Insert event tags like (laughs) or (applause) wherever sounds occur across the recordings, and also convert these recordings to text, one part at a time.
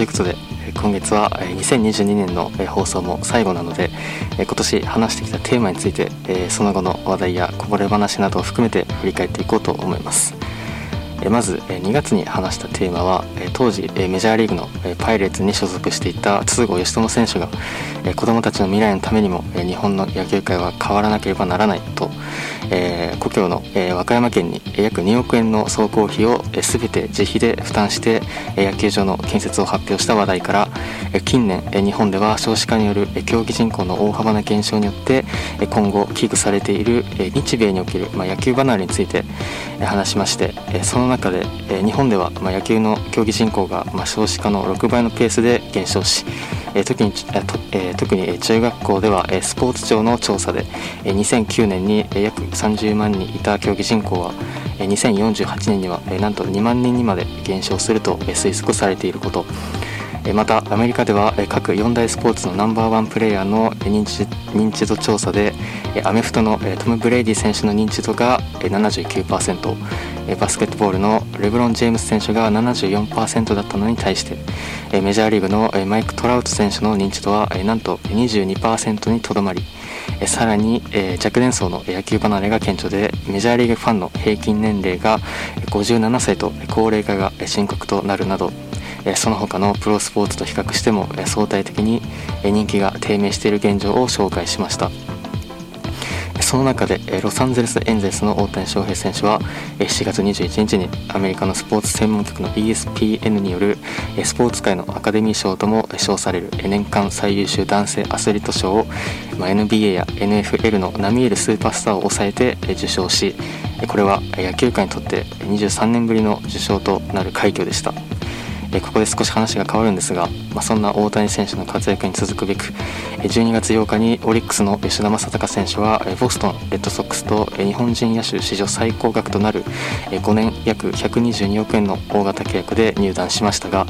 ということで今月は2022年の放送も最後なので今年話してきたテーマについてその後の話題やこぼれ話などを含めて振り返っていこうと思います。まず2月に話したテーマは当時メジャーリーグのパイレーツに所属していた筒香嘉智選手が子どもたちの未来のためにも日本の野球界は変わらなければならないと故郷の和歌山県に約2億円の総工費を全て自費で負担して野球場の建設を発表した話題から近年日本では少子化による競技人口の大幅な減少によって今後危惧されている日米における野球離れについて話しましてその中で日本では野球の競技人口が少子化の6倍のペースで減少し特に特に中学校ではスポーツ庁の調査で2009年に約30万人いた競技人口は2048年にはなんと2万人にまで減少すると推測されていること。またアメリカでは各4大スポーツのナンバーワンプレーヤーの認知認知度調査でアメフトのトム・ブレイディ選手の認知度が79%バスケットボールのレブロン・ジェームス選手が74%だったのに対してメジャーリーグのマイク・トラウト選手の認知度はなんと22%にとどまりさらにえ若年層の野球離れが顕著でメジャーリーグファンの平均年齢が57歳と高齢化が深刻となるなどその他のプロスポーツと比較しても相対的に人気が低迷している現状を紹介しました。その中でロサンゼルスエンゼルスの大谷翔平選手は7月21日にアメリカのスポーツ専門局の ESPN によるスポーツ界のアカデミー賞とも称される年間最優秀男性アスリート賞を NBA や NFL の並みいるスーパースターを抑えて受賞しこれは野球界にとって23年ぶりの受賞となる快挙でした。ここで少し話が変わるんですが、まあ、そんな大谷選手の活躍に続くべく12月8日にオリックスの吉田正尚選手はボストンレッドソックスと日本人野手史上最高額となる5年約122億円の大型契約で入団しましたが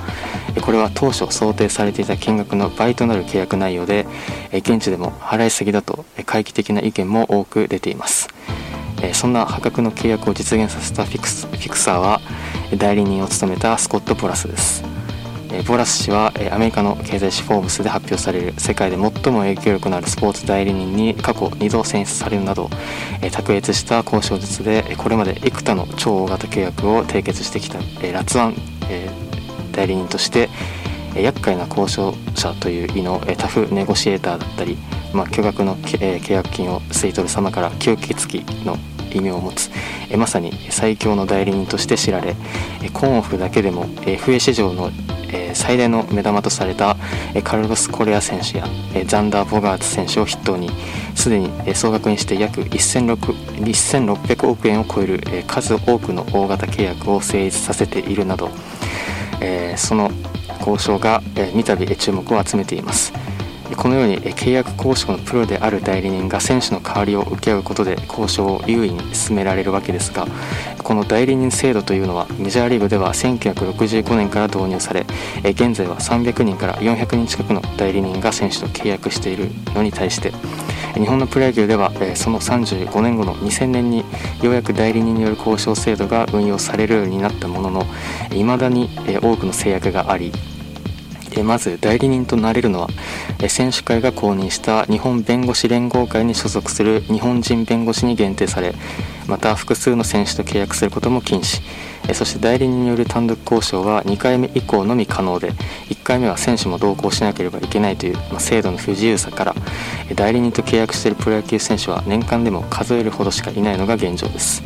これは当初想定されていた金額の倍となる契約内容で現地でも払いすぎだと回帰的な意見も多く出ています。そんな破格の契約を実現させたフィクサーは代理人を務めたスコット・ボラスです。ボラス氏はアメリカの経済誌「フォーブス」で発表される世界で最も影響力のあるスポーツ代理人に過去2度選出されるなど卓越した交渉術でこれまで幾多の超大型契約を締結してきたラツワン代理人として厄介な交渉者という意のタフネゴシエーターだったり、まあ、巨額の契約金を吸い取る様から吸血鬼の異名を持つまさに最強の代理人として知られコーンオフだけでも FA 市場の最大の目玉とされたカルロス・コレア選手やザンダー・ボガーツ選手を筆頭にすでに総額にして約1600億円を超える数多くの大型契約を成立させているなどその交渉が三度注目を集めています。このように契約交渉のプロである代理人が選手の代わりを請け合うことで交渉を優位に進められるわけですがこの代理人制度というのはメジャーリーグでは1965年から導入され現在は300人から400人近くの代理人が選手と契約しているのに対して日本のプロ野球ではその35年後の2000年にようやく代理人による交渉制度が運用されるようになったもののいまだに多くの制約がありまず代理人となれるのは選手会が公認した日本弁護士連合会に所属する日本人弁護士に限定されまた複数の選手と契約することも禁止そして代理人による単独交渉は2回目以降のみ可能で1回目は選手も同行しなければいけないという、制度の不自由さから代理人と契約しているプロ野球選手は年間でも数えるほどしかいないのが現状です。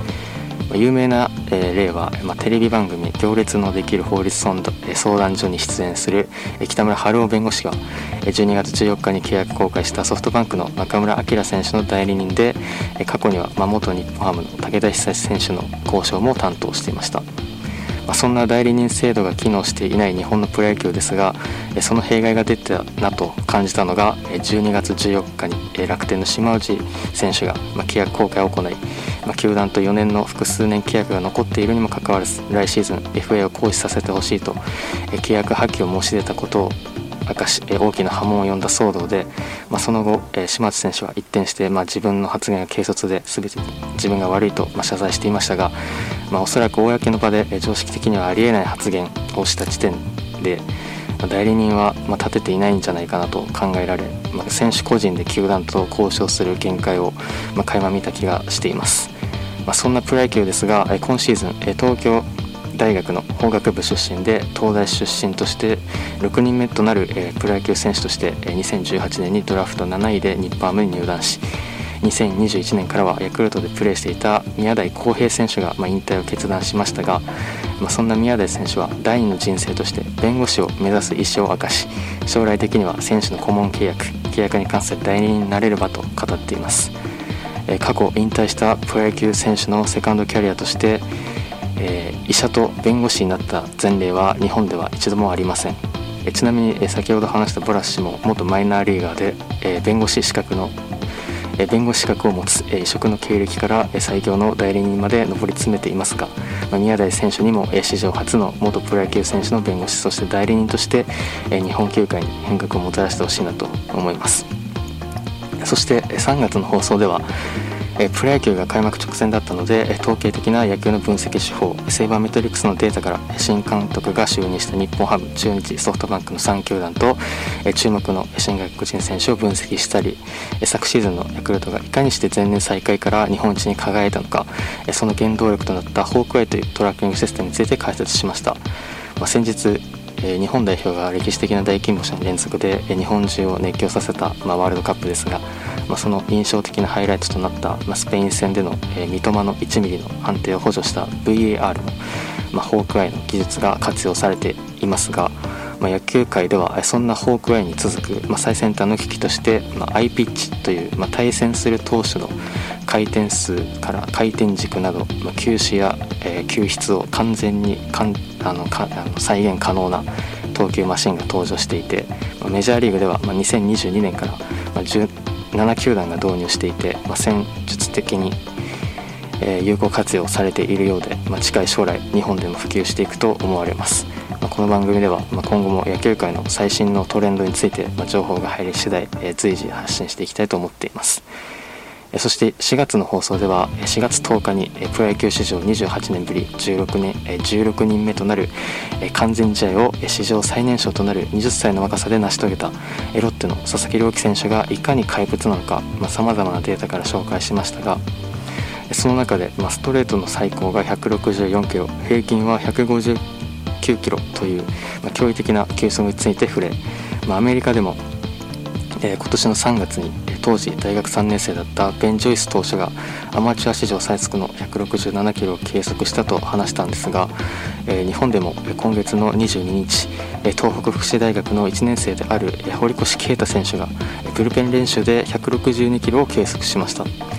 有名な、えー、例は、テレビ番組「行列のできる法律相談所」に出演する北村春夫弁護士が12月14日に契約更改したソフトバンクの中村晃選手の代理人で過去には、まあ、元日本ハムの武田久志選手の交渉も担当していました。まあ、そんな代理人制度が機能していない日本のプロ野球ですがその弊害が出てたなと感じたのが12月14日に楽天の島内選手が契約更改を行いまあ球団と4年の複数年契約が残っているにもかかわらず来シーズン FA を行使させてほしいと契約破棄を申し出たことを明かし大きな波紋を呼んだ騒動で、まあ、その後え、島内選手は一転して、まあ、自分の発言が軽率で全て自分が悪いと、まあ、謝罪していましたが、まあ、おそらく公の場でえ常識的にはありえない発言をした時点でま、代理人は、ま立てていないんじゃないかなと考えられ、ま選手個人で球団と交渉する限界を、ま垣間見た気がしています、まあ、そんなプロ野球ですが今シーズン東京大学の法学部出身で東大出身として6人目となる、プロ野球選手として、え2018年にドラフト7位で日本ハムに入団し2021年からはヤクルトでプレーしていた宮台浩平選手が、引退を決断しましたが、そんな宮台選手は第二の人生として弁護士を目指す意思を明かし将来的には選手の顧問契約契約に関する代理人になれればと語っています、過去引退したプロ野球選手のセカンドキャリアとしてえー、医者と弁護士になった前例は日本では一度もありません、えちなみに、え先ほど話したボラッシュも元マイナーリーガーで、え弁護士資格のえ弁護士資格を持つ、え異色の経歴から、え最強の代理人まで上り詰めていますが、ま宮台選手にも、え史上初の元プロ野球選手の弁護士そして代理人として、え日本球界に変革をもたらしてほしいなと思います。そして3月の放送ではえプロ野球が開幕直前だったので、統計的な野球の分析手法セイバーメトリックスのデータから新監督が就任した日本ハム中日ソフトバンクの3球団と、え注目の新外国人選手を分析したり、昨シーズンのヤクルトがいかにして前年最下位から日本一に輝いたのか、その原動力となったホークアイというトラッキングシステムについて解説しました、まあ、先日日本代表が歴史的な大金星の連続で、日本中を熱狂させた、ま、ワールドカップですが、ま、その印象的なハイライトとなった、ま、スペイン戦での、え三笘の 1mm の判定を補助した VAR の、まホークアイの技術が活用されていますが、ま野球界ではそんなホークアイに続く、ま最先端の機器として、まアイピッチという、ま対戦する投手の回転数から回転軸など、ま球種や、えー、球質を完全にかんあのかあの再現可能な投球マシンが登場していて、まメジャーリーグでは、ま2022年から、ま17球団が導入していて、ま戦術的に、有効活用されているようで、ま近い将来日本でも普及していくと思われます。まこの番組では、ま今後も野球界の最新のトレンドについて、ま情報が入り次第、え随時発信していきたいと思っています。そして4月の放送では4月10日にプロ野球史上28年ぶり16年16人目となる完全試合を史上最年少となる20歳の若さで成し遂げたロッテの佐々木朗希選手がいかに怪物なのかさまざ、まなデータから紹介しましたがその中で、まあ、ストレートの最高が164キロ平均は150 9キロという、まあ、驚異的な球速について触れ、まあ、アメリカでも、えー、今年の3月に当時大学3年生だったベン・ジョイス投手がアマチュア史上最速の167キロを計測したと話したんですが、えー、日本でも今月の22日東北福祉大学の1年生である堀越啓太選手がブルペン練習で162キロを計測しました。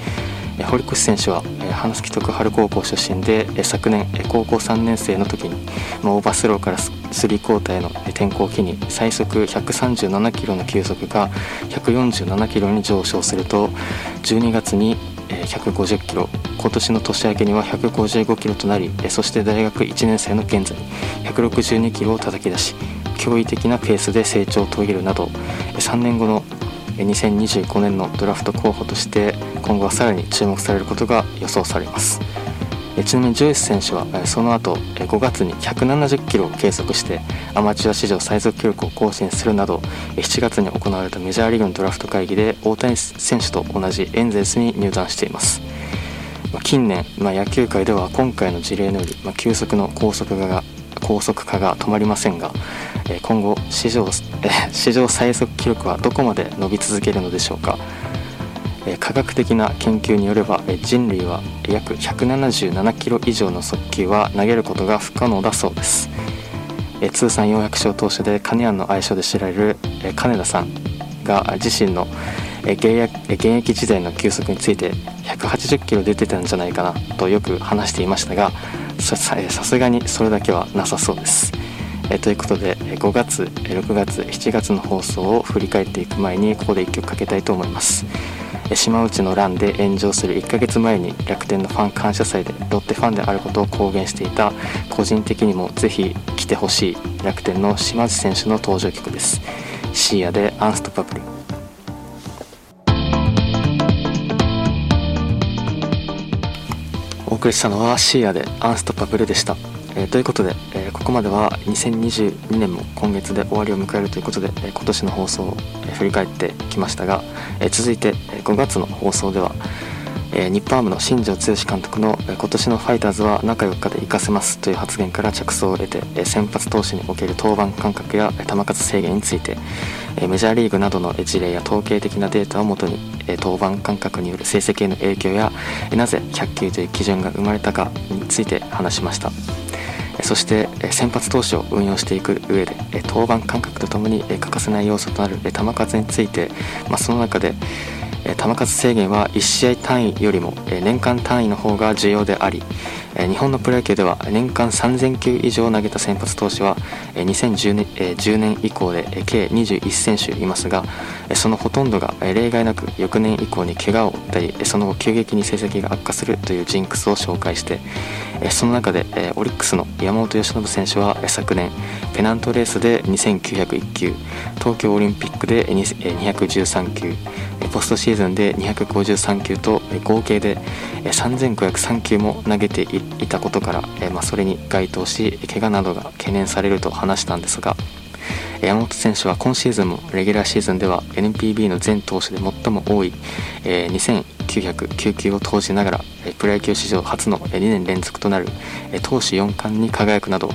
堀越選手は花月徳春高校出身で昨年高校3年生の時にオーバースローからスリークォーターへの転向を機に最速137キロの球速が147キロに上昇すると12月に150キロ今年の年明けには155キロとなりそして大学1年生の現在162キロを叩き出し驚異的なペースで成長を遂げるなど3年後の2025年のドラフト候補として今後はさらに注目されることが予想されます。ちなみにジョイス選手はその後5月に170キロを計測してアマチュア史上最速記録を更新するなど7月に行われたメジャーリーグのドラフト会議で大谷選手と同じエンゼルスに入団しています。近年、まあ、野球界では今回の事例のより、まあ、急速の高速化が高速化が止まりませんが今後史上 (laughs) 史上最速記録はどこまで伸び続けるのでしょうか。科学的な研究によれば人類は約177キロ以上の速球は投げることが不可能だそうです。通算400勝投手でカネアンの愛称で知られる金田さんが自身の現役時代の球速について180キロ出てたんじゃないかなとよく話していましたがさすがにそれだけはなさそうです。えということで5月6月7月の放送を振り返っていく前にここで1曲かけたいと思います。島内の乱で炎上する1ヶ月前に楽天のファン感謝祭でロッテファンであることを公言していた個人的にもぜひ来てほしい楽天の島内選手の登場曲です。シーアでアンストパブル。お送りしたのはシーアでアンストパブルでした、えー、ということで、え、ここまでは2022年も今月で終わりを迎えるということで今年の放送を振り返ってきましたが続いて5月の放送では日本ハムの新庄剛志監督の今年のファイターズは中4日で行かせますという発言から着想を得て先発投手における登板間隔や球数制限についてメジャーリーグなどの事例や統計的なデータをもとに登板間隔による成績への影響やなぜ100球という基準が生まれたかについて話しました。そして先発投手を運用していく上で登板間隔とともに欠かせない要素となる球数について、まあ、その中で球数制限は1試合単位よりも年間単位の方が重要であり日本のプロ野球では年間3000球以上投げた先発投手は2010年年以降で計21選手いますがそのほとんどが例外なく翌年以降に怪我を負ったりその後急激に成績が悪化するというジンクスを紹介してその中でオリックスの山本由伸選手は昨年ペナントレースで2901球東京オリンピックで213球ポストシーズンで253球と合計で3503球も投げているいたことから、えまあ、それに該当し怪我などが懸念されると話したんですが山本選手は今シーズンもレギュラーシーズンでは NPB の全投手で最も多いえ2909球を投じながらプロ野球史上初の2年連続となる投手4冠に輝くなど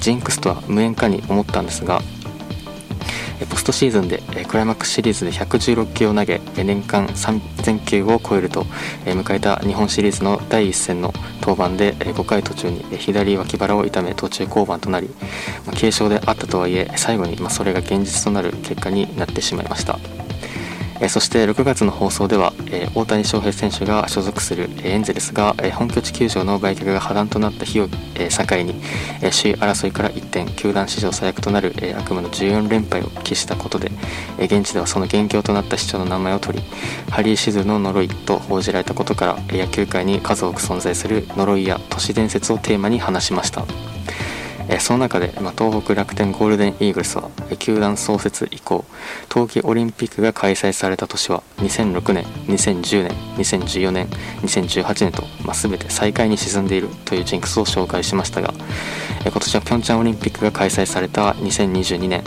ジンクスとは無縁かに思ったんですがポストシーズンでクライマックスシリーズで116球を投げ年間3000球を超えると迎えた日本シリーズの第1戦の登板で5回途中に左脇腹を痛め途中降板となり軽傷であったとはいえ最後にそれが現実となる結果になってしまいました。そして6月の放送では、大谷翔平選手が所属するエンゼルスが、本拠地球場の売却が破談となった日を、境に、え首位争いから一転球団史上最悪となる、悪夢の14連敗を喫したことで、現地ではその元凶となった市長の名前を取りハリー・シズの呪いと報じられたことから野球界に数多く存在する呪いや都市伝説をテーマに話しました。えその中で、ま、東北楽天ゴールデンイーグルスはえ球団創設以降冬季オリンピックが開催された年は2006年2010年2014年2018年と、まあ、全て最下位に沈んでいるというジンクスを紹介しましたがえ今年はピョンチャンオリンピックが開催された2022年。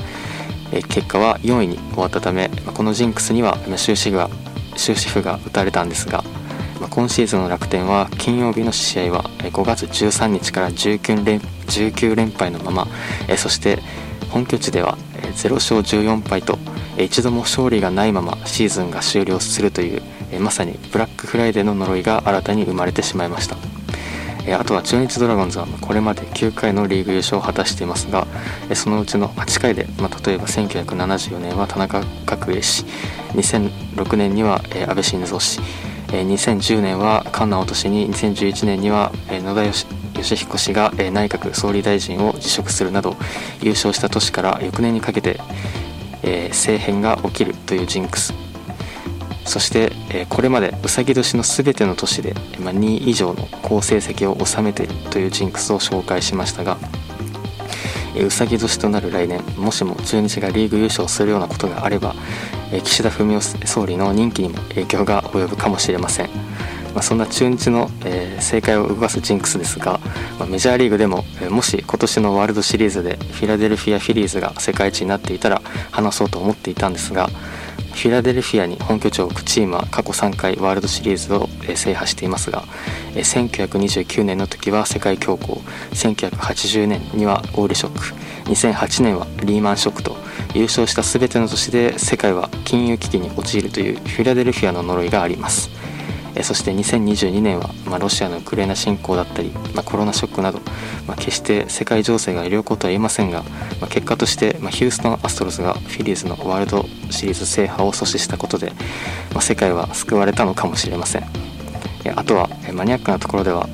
え結果は4位に終わったためまこのジンクスには終止符が終止符が打たれたんですが今シーズンの楽天は金曜日の試合は5月13日から19連 ,19 連敗のままそして本拠地では0勝14敗と一度も勝利がないままシーズンが終了するというまさにブラックフライデーの呪いが新たに生まれてしまいました。あとは中日ドラゴンズはこれまで9回のリーグ優勝を果たしていますがそのうちの8回で、まあ、例えば1974年は田中角栄氏2006年には安倍晋三氏2010年は菅直人氏に2011年には野田義彦氏が内閣総理大臣を辞職するなど優勝した年から翌年にかけて政変が起きるというジンクス。そしてこれまでうさぎ年の全ての年で2位以上の好成績を収めているというジンクスを紹介しましたがうさぎ年となる来年もしも中日がリーグ優勝するようなことがあれば岸田文雄総理の任期にも影響が及ぶかもしれません、まあ、そんな中日の、えー、政界を動かすジンクスですが、まあ、メジャーリーグでも、えー、もし今年のワールドシリーズでフィラデルフィア・フィリーズが世界一になっていたら話そうと思っていたんですがフィラデルフィアに本拠地を置くチームは過去3回ワールドシリーズを制覇していますが1929年の時は世界恐慌1980年にはオイルショック2008年はリーマンショックと優勝した全ての年で世界は金融危機に陥るというフィラデルフィアの呪いがあります。そして2022年は、まあ、ロシアのウクライナ侵攻だったり、まあ、コロナショックなど、まあ、決して世界情勢が良好とは言えませんが、ま、結果として、ま、ヒューストン・アストロズがフィリーズのワールドシリーズ制覇を阻止したことで、ま、世界は救われたのかもしれません。あとはマニアックなところでは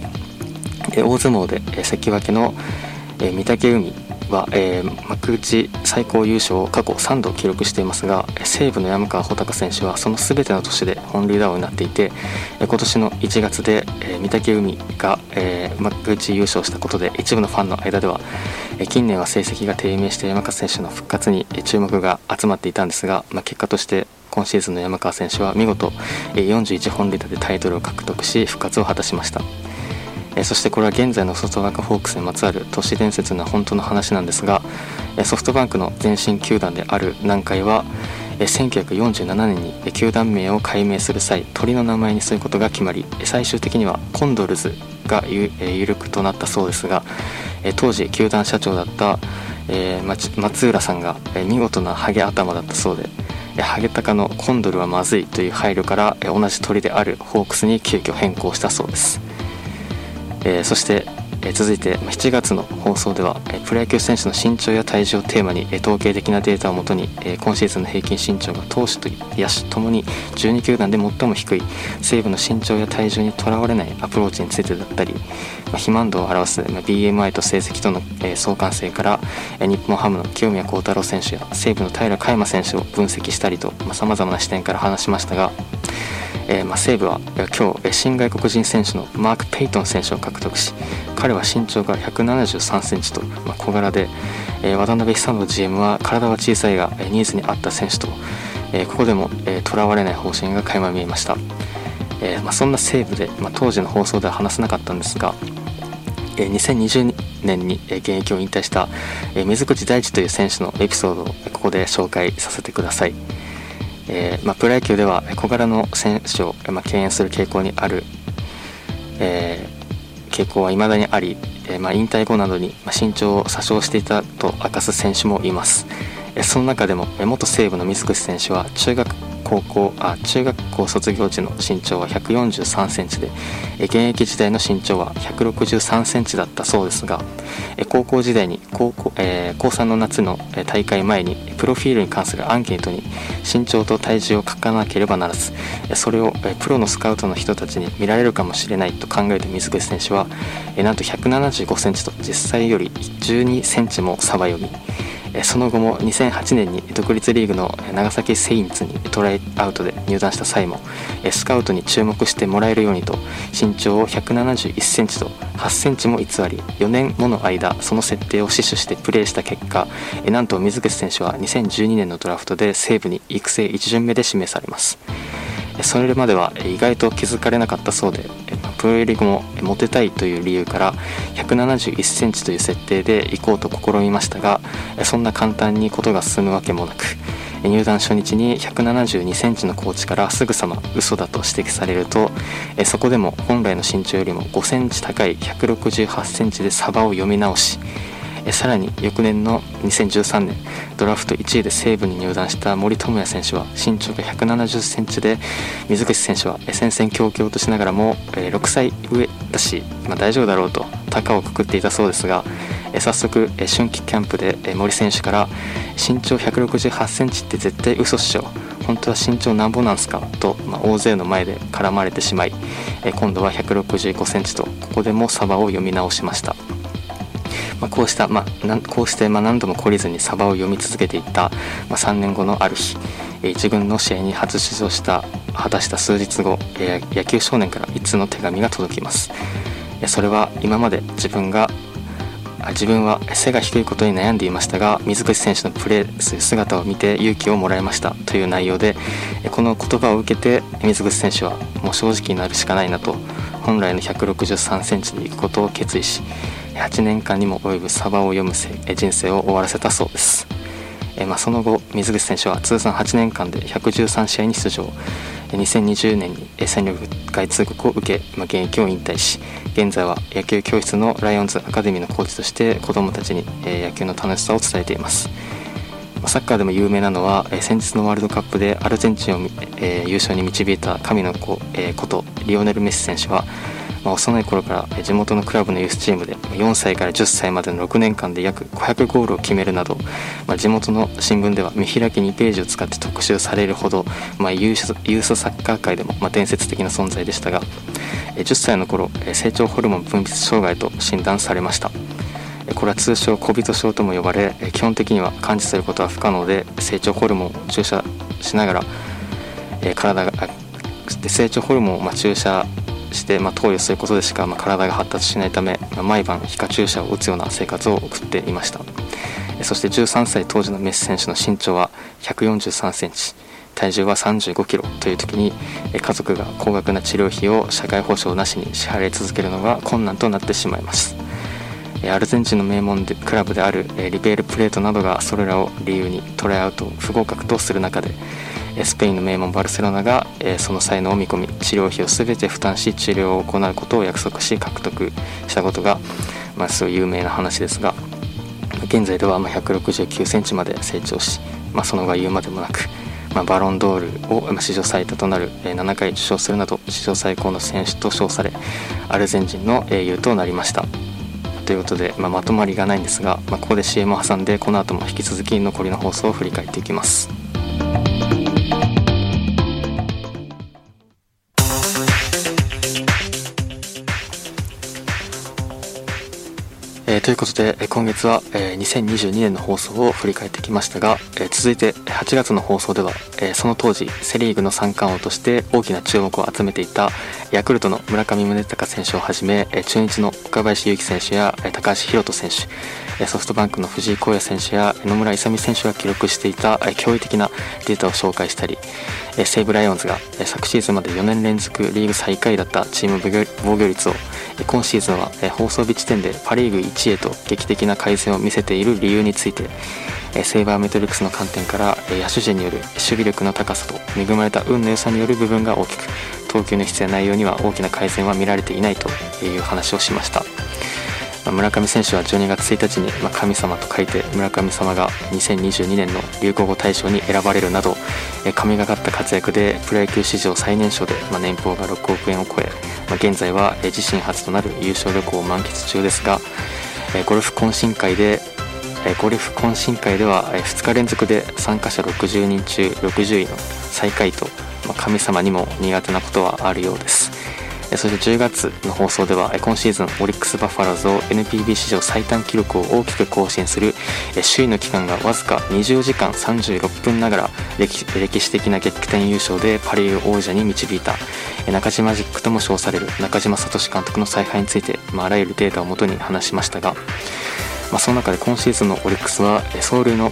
大相撲で関脇の御嶽海は、えー、幕内最高優勝を過去3度記録していますが西武の山川穂高選手はその全ての年で本塁打王になっていて今年の1月で、えー、御嶽海が、えー、幕内優勝したことで一部のファンの間では、え近年は成績が低迷して山川選手の復活に注目が集まっていたんですが、まあ、結果として今シーズンの山川選手は見事41本塁打でタイトルを獲得し復活を果たしました。えそしてこれは現在のソフトバンクホークスにまつわる都市伝説の本当の話なんですがソフトバンクの前身球団である南海は1947年に球団名を改名する際鳥の名前にすることが決まり最終的にはコンドルズが有力となったそうですが当時球団社長だった、え松浦さんが見事なハゲ頭だったそうでハゲタカのコンドルはまずいという配慮から同じ鳥であるホークスに急遽変更したそうです、えそしてえ続いて7月の放送ではプロ野球選手の身長や体重をテーマに統計的なデータをもとに今シーズンの平均身長が投手と野手ともに12球団で最も低い西武の身長や体重にとらわれないアプローチについてだったり肥満度を表す BMI と成績との相関性から日本ハムの清宮幸太郎選手や西武の平良海馬選手を分析したりとさまざ、まな視点から話しましたがえー、まあ、西武は今日新外国人選手のマーク・ペイトン選手を獲得し彼は身長が1 7 3センチと、まあ、小柄で、えー、渡辺久信 GM は体は小さいがニーズに合った選手と、えー、ここでもとら、えー、われない方針が垣間見えました、えーまあ、そんな西武で、まあ、当時の放送では話せなかったんですが、えー、2020年に現役を引退した、えー、水口大地という選手のエピソードをここで紹介させてください。えー、まあ、プロ野球では小柄の選手を、まあ、敬遠する傾向にある、えー、傾向はいまだにあり、えー、まあ、引退後などに身長を詐称していたと明かす選手もいます。その中でも元西武の水口選手は中学高校あ中学校卒業時の身長は1 4 3センチで現役時代の身長は1 6 3センチだったそうですが高校時代に高校、えー、高3の夏の大会前にプロフィールに関するアンケートに身長と体重を書かなければならずそれをプロのスカウトの人たちに見られるかもしれないと考えた水口選手はなんと1 7 5センチと実際より1 2センチも差ば読み。その後も2008年に独立リーグの長崎セインツにトライアウトで入団した際もスカウトに注目してもらえるようにと身長を1 7 1センチと8センチも偽り4年もの間その設定を死守してプレーした結果なんと水口選手は2012年のドラフトで西武に育成1巡目で指名されます。それまでは意外と気づかれなかったそうでプロ入り後もモテたいという理由から1 7 1センチという設定で行こうと試みましたがそんな簡単にことが進むわけもなく入団初日に1 7 2センチのコーチからすぐさま嘘だと指摘されるとそこでも本来の身長よりも5センチ高い1 6 8センチでサバを読み直しさらに翌年の2013年ドラフト1位で西武に入団した森友哉選手は身長が1 7 0センチで水口選手は戦々恐々としながらも6歳上だし、まあ、大丈夫だろうと高をくくっていたそうですが早速春季キャンプで森選手から身長1 6 8センチって絶対嘘っしょ本当は身長なんぼなんすかと、まあ、大勢の前で絡まれてしまい今度は1 6 5センチとここでもサバを読み直しました。まあ、こうした、まあ、こうしてま何度も懲りずにサバを読み続けていった、まあ、3年後のある日1軍の試合に初出場した果たした数日後野球少年から一通の手紙が届きます。それは今まで自分が自分は背が低いことに悩んでいましたが水口選手のプレーする姿を見て勇気をもらいましたという内容でこの言葉を受けて水口選手はもう正直になるしかないなと本来の1 6 3センチでいくことを決意し8年間にも及ぶサバを読む人生を終わらせたそうです、えまあ、その後水口選手は通算8年間で113試合に出場。2020年に戦力外通告を受け、まあ、現役を引退し現在は野球教室のライオンズアカデミーのコーチとして子どもたちに野球の楽しさを伝えています。サッカーでも有名なのは先日のワールドカップでアルゼンチンをえ優勝に導いた神の子えことリオネル・メッシ選手はまあ、幼い頃から地元のクラブのユースチームで4歳から10歳までの6年間で約500ゴールを決めるなど、まあ、地元の新聞では見開き2ページを使って特集されるほど、まあ、ユースサッカー界でもま伝説的な存在でしたが10歳の頃成長ホルモン分泌障害と診断されました。これは通称小人症とも呼ばれ基本的には感知することは不可能で成長ホルモンを注射しながら体が成長ホルモンを注射して、まあ、投与することでしか、まあ、体が発達しないため、まあ、毎晩皮下注射を打つような生活を送っていました。そして13歳当時のメッシ選手の身長は1 4 3センチ。体重は3 5キロという時に家族が高額な治療費を社会保障なしに支払い続けるのが困難となってしまいます。アルゼンチンの名門でクラブであるリベールプレートなどがそれらを理由にトライアウト不合格とする中でスペインの名門バルセロナがその才能を見込み治療費を全て負担し治療を行うことを約束し獲得したことが、まあ、すごい有名な話ですが現在では1 6 9センチまで成長し、まあ、その後は言うまでもなく、まあ、バロンドールを史上最多となる7回受賞するなど史上最高の選手と称されアルゼンチンの英雄となりました。ということで、まあ、まとまりがないんですが、まあ、ここで CM を挟んでこの後も引き続き残りの放送を振り返っていきます。ということで今月は、2022年の放送を振り返ってきましたが、えー、続いて8月の放送では、えその当時セ・リーグの三冠王として大きな注目を集めていたヤクルトの村上宗隆選手をはじめ、え中日の岡林勇希選手や、え高橋宏斗選手ソフトバンクの藤井耕也選手や野村勇選手が記録していた驚異的なデータを紹介したり西武ライオンズが昨シーズンまで4年連続リーグ最下位だったチーム防御率を今シーズンは放送日時点でパ・リーグ1位へと劇的な改善を見せている理由についてセイバーメトリックスの観点から野手陣による守備力の高さと恵まれた運の良さによる部分が大きく投球の質や内容には大きな改善は見られていないという話をしました。村上選手は12月1日に神様と書いて村上様が2022年の流行語大賞に選ばれるなど神がかった活躍でプロ野球史上最年少で年俸が6億円を超え現在は自身初となる優勝旅行を満喫中ですがゴルフ懇親会でゴルフ懇親会では2日連続で参加者60人中60位の最下位と神様にも苦手なことはあるようです。そして10月の放送では今シーズンオリックス・バファローズを NPB 史上最短記録を大きく更新する首位の期間がわずか20時間36分ながら歴史的な逆転優勝でパ・リーグ王者に導いた。中島ジックとも称される中島聡監督の采配について、まあ、あらゆるデータをもとに話しましたが、まあ、その中で今シーズンのオリックスは走塁の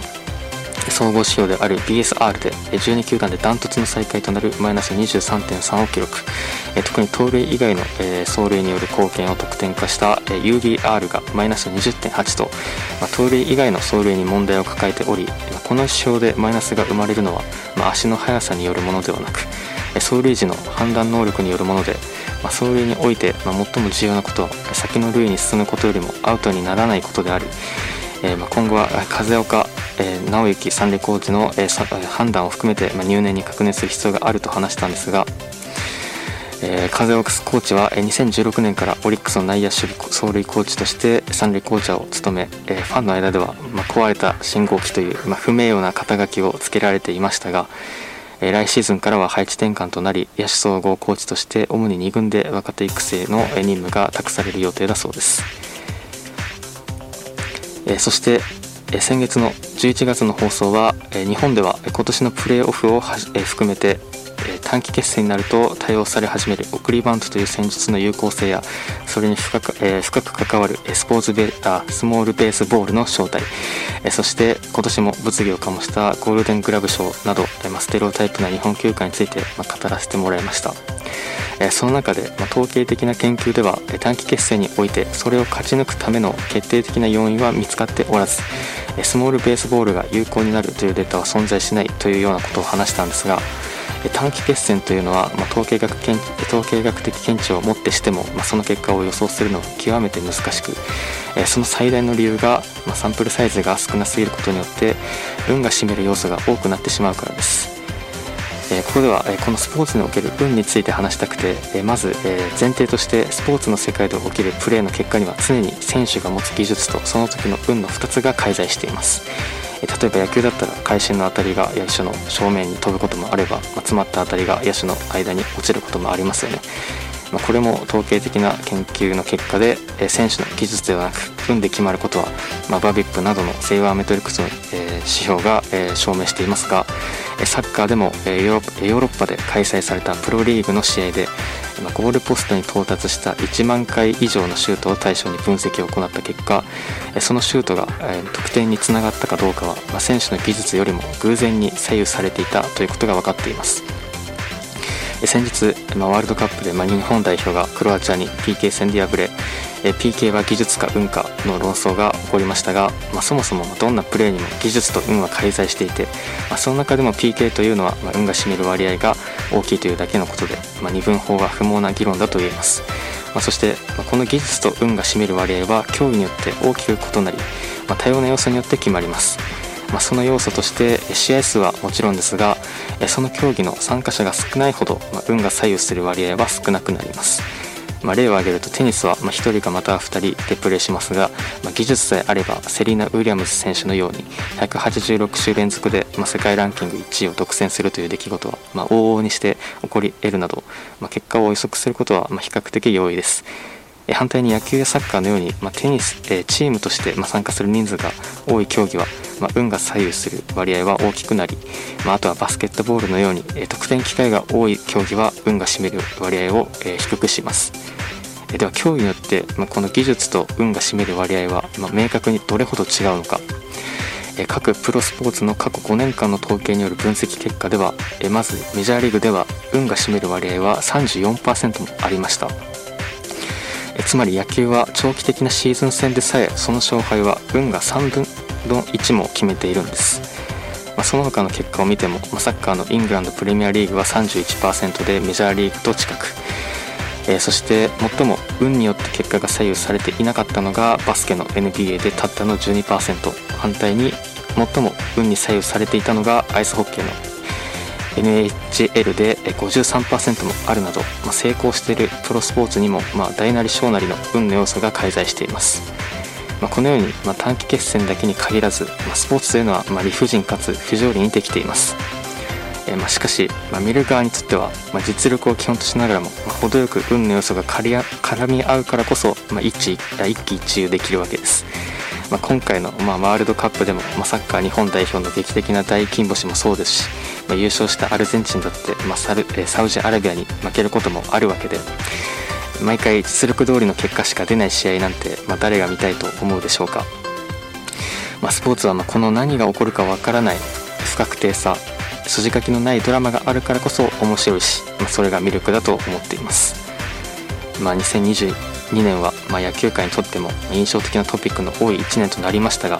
総合仕様である BSR で12球団でダントツの最下位となるマイナス23.3を記録。特に盗塁以外の走塁による貢献を得点化した UBR がマイナス20.8と盗塁以外の走塁に問題を抱えておりこの指標でマイナスが生まれるのは足の速さによるものではなく走塁時の判断能力によるもので走塁において最も重要なことは先の塁に進むことよりもアウトにならないことであり今後は風岡えー、直之三塁コーチの、えー、判断を含めて、まあ、入念に確認する必要があると話したんですが、えー、風岡コーチは、2016年からオリックスの内野守備走塁コーチとして三塁コーチャーを務め、えー、ファンの間では、まあ、壊れた信号機という、まあ、不名誉な肩書きをつけられていましたが、えー、来シーズンからは配置転換となり野手総合コーチとして主に2軍で若手育成の任務が託される予定だそうです。えー、そしてえ先月の11月の放送は、え日本では今年のプレーオフをえ含めて短期決戦になると対応され始める送りバントという戦術の有効性やそれに深く,、えー、深く関わるスポーツベあスモールベースボールの正体、えー、そして今年も物議を醸したゴールデングラブ賞など、えー、ステロタイプな日本球界について、ま、語らせてもらいました。その中で、ま、統計的な研究では短期決戦においてそれを勝ち抜くための決定的な要因は見つかっておらずスモールベースボールが有効になるというデータは存在しないというようなことを話したんですが短期決戦というのは、まあ、統計学統計学的見地をもってしても、まあ、その結果を予想するのは極めて難しく、えその最大の理由が、まあ、サンプルサイズが少なすぎることによって運が占める要素が多くなってしまうからです。えここでは、えこのスポーツにおける運について話したくて、えまず、え前提としてスポーツの世界で起きるプレーの結果には常に選手が持つ技術とその時の運の2つが介在しています。例えば野球だったら会心の当たりが野手の正面に飛ぶこともあれば、まあ、詰まった当たりが野手の間に落ちることもありますよね。まあ、これも統計的な研究の結果で、え選手の技術ではなく運で決まることは、まあ、バビップなどのセイワーメトリックスの、え指標が、え証明していますがサッカーでも、えヨーロッパで開催されたプロリーグの試合でゴールポストに到達した1万回以上のシュートを対象に分析を行った結果そのシュートが得点につながったかどうかは選手の技術よりも偶然に左右されていたということが分かっています。先日、まあ、ワールドカップで、まあ、日本代表がクロアチアに PK 戦で敗れ PK は技術か運かの論争が起こりましたが、まあ、そもそもどんなプレーにも技術と運は介在していて、まあ、その中でも PK というのは、運が占める割合が大きいというだけのことで、ま二分法は不毛な議論だと言えます、まそして、まこの技術と運が占める割合は競技によって大きく異なり、ま多様な要素によって決まります。まあ、その要素として試合数はもちろんですがその競技の参加者が少ないほど、まあ、運が左右する割合は少なくなります、まあ、例を挙げるとテニスは1人かまたは2人でプレーしますが、まあ、技術さえあればセリーナ・ウィリアムズ選手のように186週連続で、まあ、世界ランキング1位を独占するという出来事は、ま、往々にして起こり得るなど、ま、結果を予測することは比較的容易です。反対に野球やサッカーのように、まあ、テニス、えチームとして、ま参加する人数が多い競技は、ま、運が左右する割合は大きくなり、まあ、あとはバスケットボールのように、え得点機会が多い競技は運が占める割合を、え低くします。では競技によって、まこの技術と運が占める割合は、ま明確にどれほど違うのか各プロスポーツの過去5年間の統計による分析結果ではまずメジャーリーグでは運が占める割合は34%もありましたつまり野球は長期的なシーズン戦でさえその勝敗は運が3分の1も決めているんです、まあ、その他の結果を見ても、まあ、サッカーのイングランドプレミアリーグは31%でメジャーリーグと近く、えー、そして最も運によって結果が左右されていなかったのがバスケの NBA でたったの12%反対に最も運に左右されていたのがアイスホッケーの NHL で53%もあるなど、まあ、成功しているプロスポーツにも、まあ、大なり小なりの運の要素が介在しています、まあ、このように、ま短期決戦だけに限らず、まスポーツというのは、ま理不尽かつ不条理にできています。えまあしかし、まあ見る側にとっては、まあ実力を基本としながらも、まあ程よく運の要素が絡み合うからこそ、ま一一喜一憂できるわけです、まあ、今回の、まあ、ワールドカップでも、まあ、サッカー日本代表の劇的な大金星もそうですし、まあ、優勝したアルゼンチンだって、まあ、サルサウジアラビアに負けることもあるわけで毎回実力通りの結果しか出ない試合なんて、まあ、誰が見たいと思うでしょうか、まあ、スポーツはまこの何が起こるかわからない不確定さ筋書きのないドラマがあるからこそ面白いし、まあ、それが魅力だと思っています、まあ、2022年は、ま、野球界にとっても印象的なトピックの多い1年となりましたが、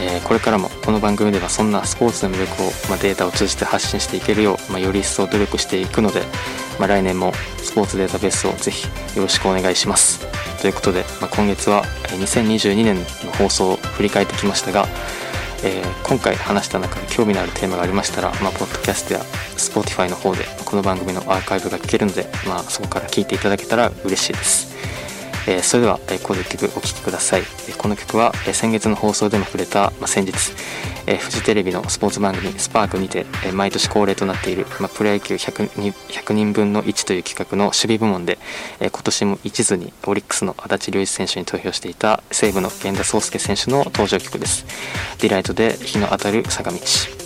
えー、これからもこの番組ではそんなスポーツの魅力を、まあ、データを通じて発信していけるよう、まあ、より一層努力していくので、まあ、来年もスポーツデータベースをぜひよろしくお願いします。ということで、まあ、今月は2022年の放送を振り返ってきましたが、えー、今回話した中で興味のあるテーマがありましたら、まあ、ポッドキャストや Spotify の方でこの番組のアーカイブが聞けるので、まあ、そこから聞いていただけたら嬉しいです。えー、それでは、えー、この曲お聴きください、えー、この曲は、えー、先月の放送でも触れた、まあ、先日、えー、フジテレビのスポーツ番組「スパークにて、えー、毎年恒例となっている、まあ、プロ野球 100, 100人分の1という企画の守備部門で、えー、今年も一途にオリックスの安達了一選手に投票していた西武の源田壮亮選手の登場曲です。ディライトで日の当たる坂道